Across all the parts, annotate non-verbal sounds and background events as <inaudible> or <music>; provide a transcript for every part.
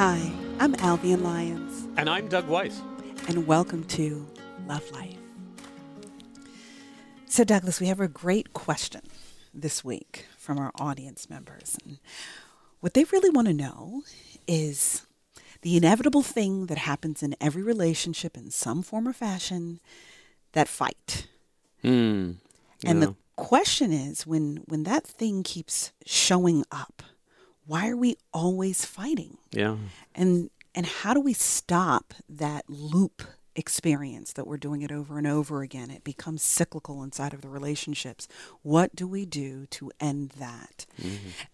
Hi, I'm Albion Lyons, And I'm Doug Weiss. and welcome to Love Life. So, Douglas, we have a great question this week from our audience members. And what they really want to know is the inevitable thing that happens in every relationship in some form or fashion that fight. Hmm. And the question is when when that thing keeps showing up, why are we always fighting? Yeah. And and how do we stop that loop experience that we're doing it over and over again? It becomes cyclical inside of the relationships. What do we do to end that?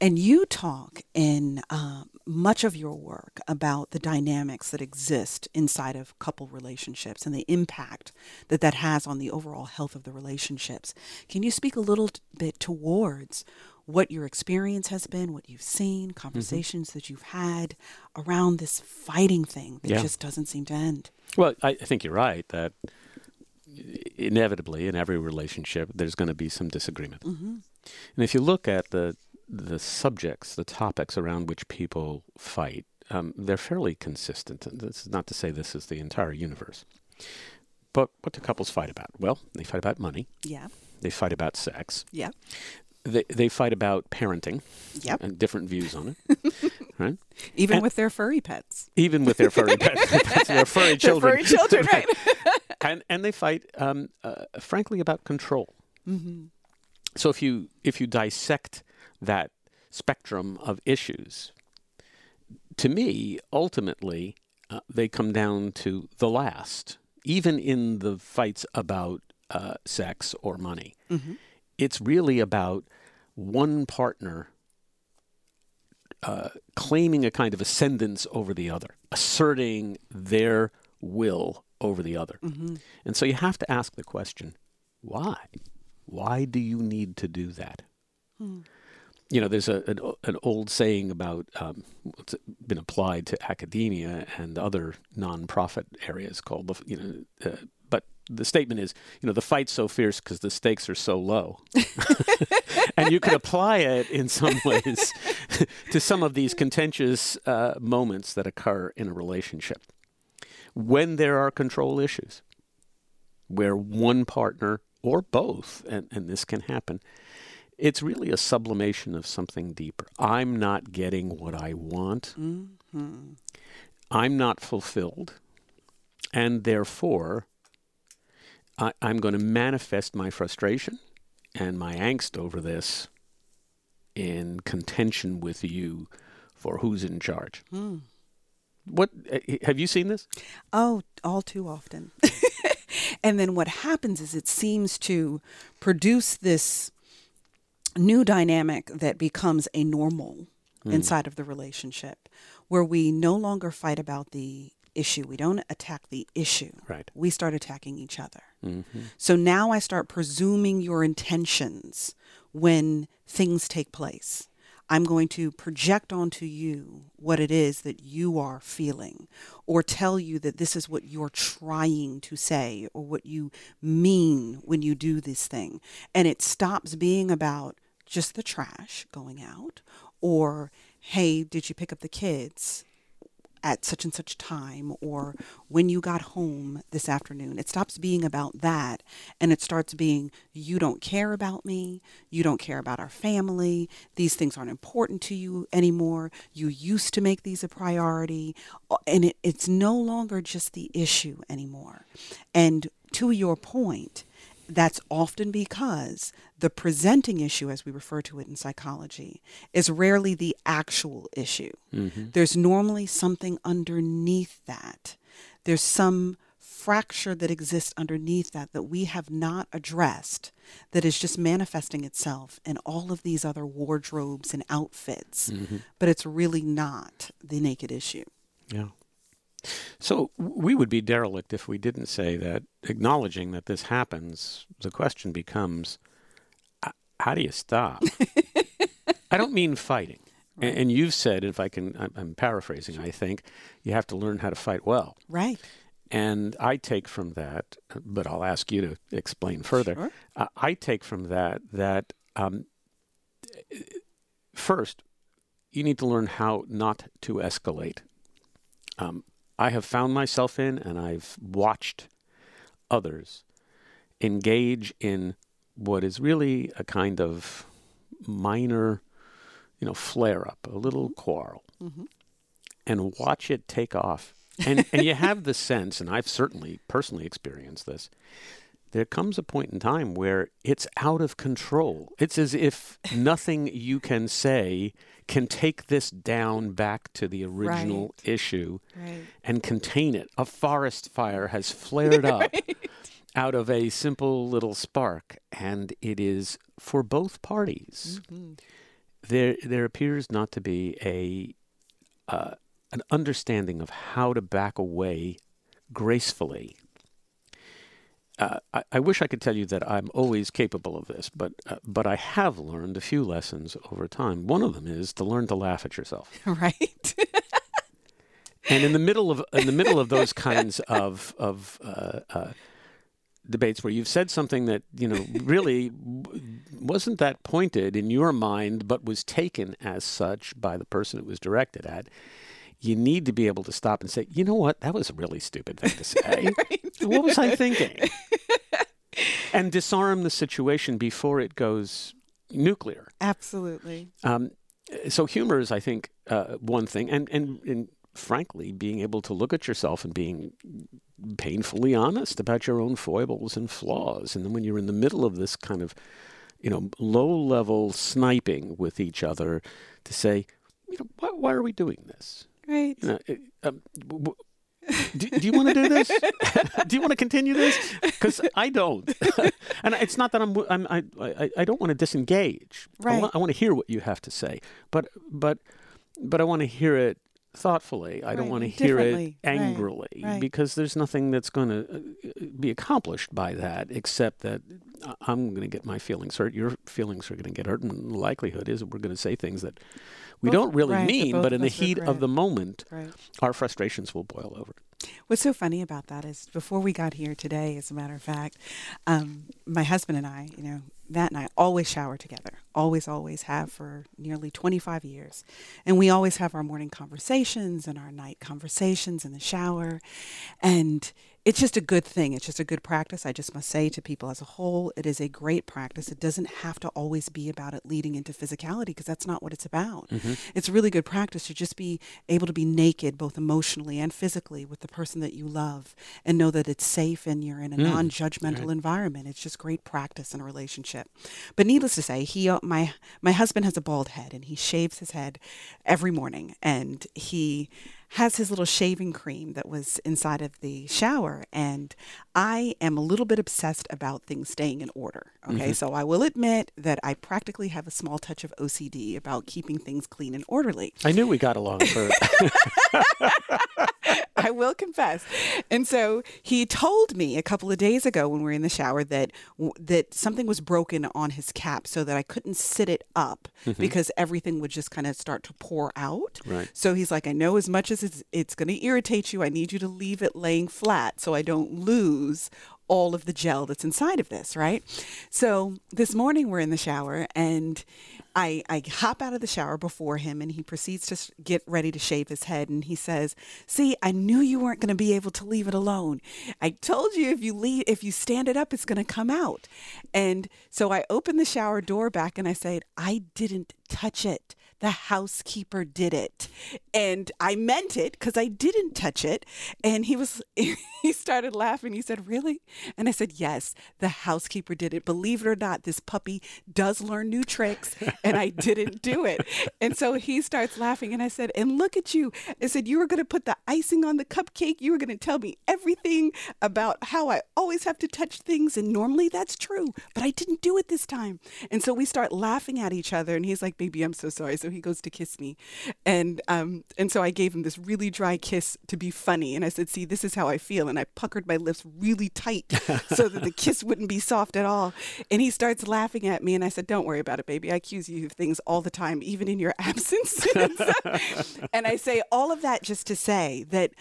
And you talk in uh, much of your work about the dynamics that exist inside of couple relationships and the impact that that has on the overall health of the relationships. Can you speak a little bit towards what your experience has been, what you've seen, conversations that you've had around this fighting thing that Yeah. just doesn't seem to end? Well, I, I think you're right that inevitably in every relationship there's going to be some disagreement. Mm-hmm. And if you look at the the subjects, the topics around which people fight, um, they're fairly consistent. And This is not to say this is the entire universe. But what do couples fight about? Well, they fight about money. Yeah. They fight about sex. Yeah. They, they fight about parenting Yep. and different views on it, <laughs> right? Even And- with their furry pets. Even with their furry pets, <laughs> their furry Their children. furry children, right? <laughs> and and they fight, um, uh, frankly, about control. mm-hmm. So if you if you dissect that spectrum of issues, to me, ultimately, uh, they come down to the last. Even in the fights about uh, sex or money, Mm-hmm. It's really about one partner uh, claiming a kind of ascendance over the other, asserting their will over the other. Mm-hmm. And so you have to ask the question why? Why do you need to do that? Hmm. You know, there's a, an, an old saying about um, it's been applied to academia and other nonprofit areas called the, you know, uh, the statement is, you know, the fight's so fierce because the stakes are so low. <laughs> and you can apply it in some ways <laughs> to some of these contentious uh, moments that occur in a relationship. When there are control issues, where one partner or both, and, and this can happen, it's really a sublimation of something deeper. I'm not getting what I want. Mm-hmm. I'm not fulfilled. And therefore, I, I'm going to manifest my frustration and my angst over this in contention with you for who's in charge. Hmm. What eh, have you seen this? Oh, all too often. <laughs> and then what happens is it seems to produce this new dynamic that becomes a normal inside of the relationship where we no longer fight about the issue. We don't attack the issue. Right. We start attacking each other. hmm So now I start presuming your intentions when things take place. I'm going to project onto you what it is that you are feeling, or tell you that this is what you're trying to say, or what you mean when you do this thing. And it stops being about just the trash going out, or, hey, did you pick up the kids? At such and such time or when you got home this afternoon. It stops being about that and it starts being you don't care about me, you don't care about our family, these things aren't important to you anymore. You used to make these a priority and it, it's no longer just the issue anymore. And to your point, that's often because the presenting issue, as we refer to it in psychology, is rarely the actual issue. Mm-hmm. There's normally something underneath that. There's some fracture that exists underneath that that we have not addressed that is just manifesting itself in all of these other wardrobes and outfits. Mm-hmm. But it's really not the naked issue. Yeah. So we would be derelict if we didn't say that, acknowledging that this happens, the question becomes how do you stop? <laughs> I don't mean fighting. A- And, you've said, if I can, I'm, I'm paraphrasing, I think, you have to learn how to fight well. Right. And I take from that, but I'll ask you to explain further. Sure. Uh, I take from that that um, first, you need to learn how not to escalate um, I have found myself in, and I've watched others engage in what is really a kind of minor, you know, flare up, a little quarrel, Mm-hmm. and watch it take off. And, and you have the sense, and I've certainly personally experienced this, there comes a point in time where it's out of control. It's as if <laughs> nothing you can say can take this down back to the original Right. issue Right. and contain it. A forest fire has flared <laughs> up out of a simple little spark, and it is for both parties. Mm-hmm. There, there appears not to be a uh, an understanding of how to back away gracefully. Uh, I, I wish I could tell you that I'm always capable of this, but uh, but I have learned a few lessons over time. One of them is to learn to laugh at yourself. <laughs> Right. <laughs> and in the middle of in the middle of those kinds of of uh, uh, debates where you've said something that you know really wasn't that pointed in your mind, but was taken as such by the person it was directed at. You need to be able to stop and say, you know what, that was a really stupid thing to <laughs> say. What was I thinking? <laughs> and disarm the situation before it goes nuclear. Absolutely. Um, so humor is, I think, uh, one thing, and, and and frankly, being able to look at yourself and being painfully honest about your own foibles and flaws, and then when you're in the middle of this kind of, you know, low-level sniping with each other, to say, you know, why, why are we doing this? Right. You know, it, um, do, do you want to do this? <laughs> <laughs> do you want to continue this? Because I don't, <laughs> and it's not that I'm. I'm I, I, I don't want to disengage. I, Right. want, I want to hear what you have to say, but but but I want to hear it thoughtfully. I don't want to hear it differently. Right, angrily right. because there's nothing that's going to uh, uh, be accomplished by that except that I- I'm going to get my feelings hurt. Your feelings are going to get hurt, and the likelihood is we're going to say things that we Both- don't really right, mean, but in the heat of the moment, Right. our frustrations will boil over. What's so funny about that is before we got here today, as a matter of fact, um, my husband and I, you know, Matt and I always shower together. Always, always have for nearly 25 years. And we always have our morning conversations and our night conversations in the shower. And it's just a good thing. It's just a good practice. I just must say to people as a whole, it is a great practice. It doesn't have to always be about it leading into physicality because that's not what it's about. It's a really good practice to just be able to be naked, both emotionally and physically, with the person that you love and know that it's safe and you're in a non judgmental environment. It's just great practice in a relationship. But needless to say, he, uh, my, my husband has a bald head and he shaves his head every morning and he has his little shaving cream that was inside of the shower and I am a little bit obsessed about things staying in order. Okay, mm-hmm. so I will admit that I practically have a small touch of OCD about keeping things clean and orderly. I knew we got along for <laughs> <laughs> confess. And so he told me a couple of days ago when we were in the shower that that something was broken on his cap so that I couldn't sit it up mm-hmm. because everything would just kind of start to pour out. Right. So he's like, I know as much as it's, it's going to irritate you, I need you to leave it laying flat so I don't lose all of the gel that's inside of this, right? So this morning we're in the shower and I, I hop out of the shower before him and he proceeds to get ready to shave his head and he says, "See, I knew you weren't going to be able to leave it alone. I told you if you leave if you stand it up it's going to come out." And so I open the shower door back and I said, "I didn't touch it. The housekeeper did it." And I meant it cuz I didn't touch it. And he was <laughs> he started laughing. He said, "Really?" And I said, "Yes, the housekeeper did it. Believe it or not, this puppy does learn new tricks and I didn't do it." And so he starts laughing and I said, "And look at you." I said, "You were going to put the icing on the cupcake. You were going to tell me everything about how I always have to touch things and normally that's true, but I didn't do it this time." And so we start laughing at each other and he's like, "Baby, I'm so sorry." So he goes to kiss me. And um and so I gave him this really dry kiss to be funny and I said, "See, this is how I feel." And I puckered my lips really tight so that the kiss wouldn't be soft at all. And he starts laughing at me and I said, "Don't worry about it, baby. I accuse you of things all the time, even in your <laughs> absence." and I say all of that just to say that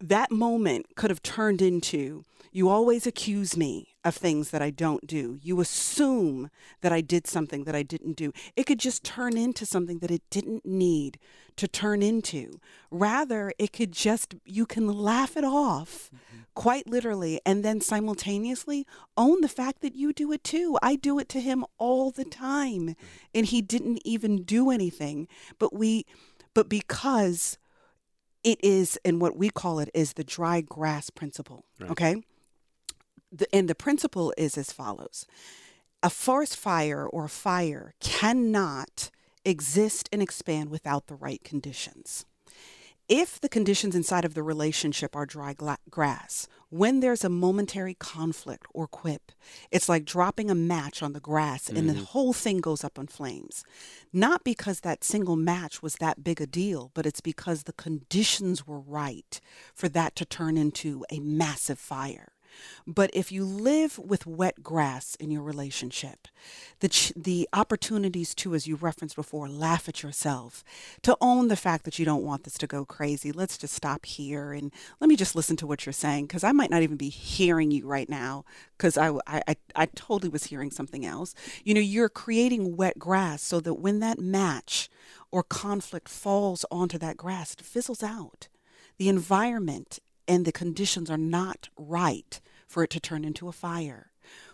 that moment could have turned into you always accuse me of things that I don't do. You assume that I did something that I didn't do. It could just turn into something that it didn't need to turn into. Rather, it could just, you can laugh it off mm-hmm. quite literally and then simultaneously own the fact that you do it too. I do it to him all the time and he didn't even do anything. But we, but because it is, and what we call it is the dry grass principle. Right. Okay the, and the principle is as follows a forest fire or a fire cannot exist and expand without the right conditions. If the conditions inside of the relationship are dry gla- grass, when there's a momentary conflict or quip, it's like dropping a match on the grass and mm-hmm. the whole thing goes up in flames. Not because that single match was that big a deal, but it's because the conditions were right for that to turn into a massive fire. But if you live with wet grass in your relationship, the, ch- the opportunities to, as you referenced before, laugh at yourself, to own the fact that you don't want this to go crazy. Let's just stop here and let me just listen to what you're saying because I might not even be hearing you right now because I, I, I totally was hearing something else. You know, you're creating wet grass so that when that match or conflict falls onto that grass, it fizzles out. The environment and the conditions are not right for it to turn into a fire.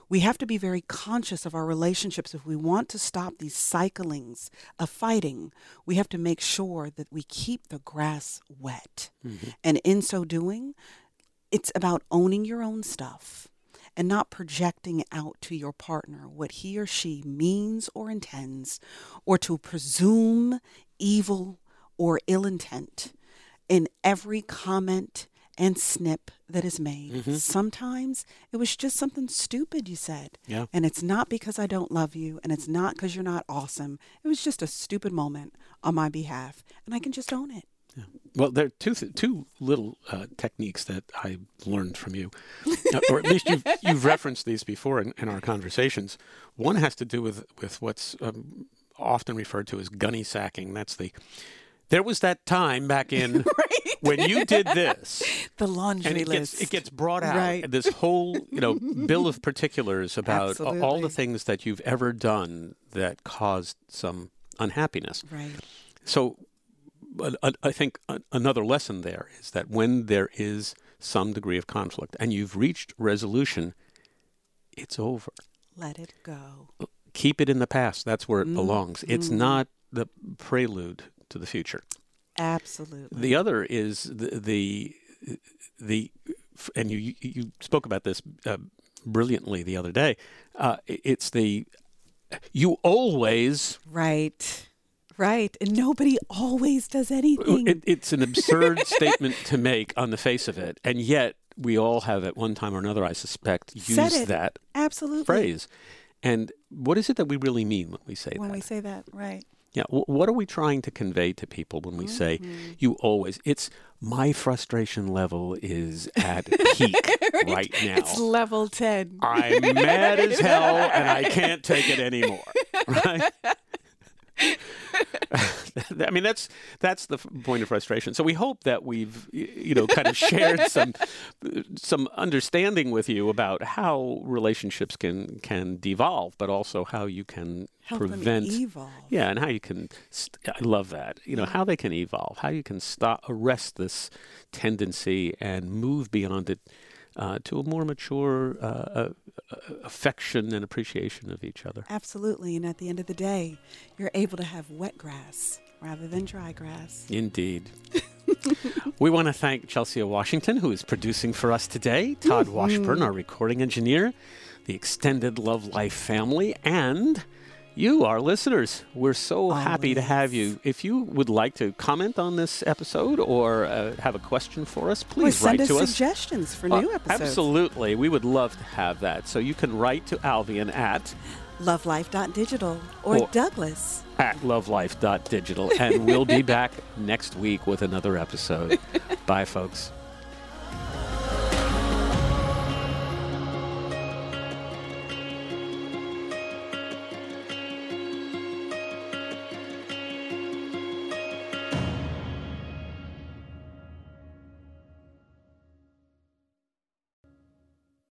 We have to be very conscious of our relationships. If we want to stop these cyclings of fighting, we have to make sure that we keep the grass wet. Mm-hmm. And in so doing, it's about owning your own stuff and not projecting out to your partner what he or she means or intends, or to presume evil or ill intent in every comment and snip that is made. Mm-hmm. Sometimes it was just something stupid you said. Yeah. And it's not because I don't love you and it's not because you're not awesome. It was just a stupid moment on my behalf and I can just own it. Yeah. Well, there are two th- two little uh, techniques that I learned from you, uh, or at least you've, <laughs> you've referenced these before in, in, our conversations. One has to do with with what's um, often referred to as gunny sacking. That's the there was that time back in <laughs> right. when you did this. <laughs> The laundry and it list. Gets, it gets brought out. Right. This whole, you know, bill of <laughs> particulars about Absolutely. all the things that you've ever done that caused some unhappiness. Right. So I think another lesson there is that when there is some degree of conflict and you've reached resolution, it's over. Let it go. Keep it in the past. That's where it mm. belongs. It's mm. not the prelude to the future. Absolutely. The other is the the, the and you you spoke about this uh, brilliantly the other day. Uh, it's the you always right. Right. And nobody always does anything. It, it's an absurd <laughs> statement to make on the face of it. And yet, we all have at one time or another, I suspect, used that Absolutely. phrase. And what is it that we really mean when we say when that? When we say that, right. Yeah. what are we trying to convey to people when we mm-hmm. say you always? It's my frustration level is at <laughs> peak right. right now. It's level 10. I'm mad as hell and I can't take it <laughs> anymore. Right? I mean, that's that's the point of frustration. So we hope that we've, you know, kind of <laughs> shared some some understanding with you about how relationships can can devolve, but also how you can Help prevent evolve. Yeah, and how you can. St- I love that. You know how they can evolve, how you can stop arrest this tendency and move beyond it uh, to a more mature uh, uh, affection and appreciation of each other. Absolutely. And at the end of the day, you're able to have wet grass rather than dry grass. Indeed. <laughs> we want to thank Chelsea Washington, who is producing for us today, Todd mm-hmm. Washburn, our recording engineer, the extended Love Life family, and you, our listeners. We're so Always. happy to have you. If you would like to comment on this episode or uh, have a question for us, please write to us. suggestions for uh, new episodes. Absolutely. We would love to have that. So you can write to Albion at lovelife.digital or, or Douglas at lovelife.digital. And we'll be <laughs> back next week with another episode. Bye, folks.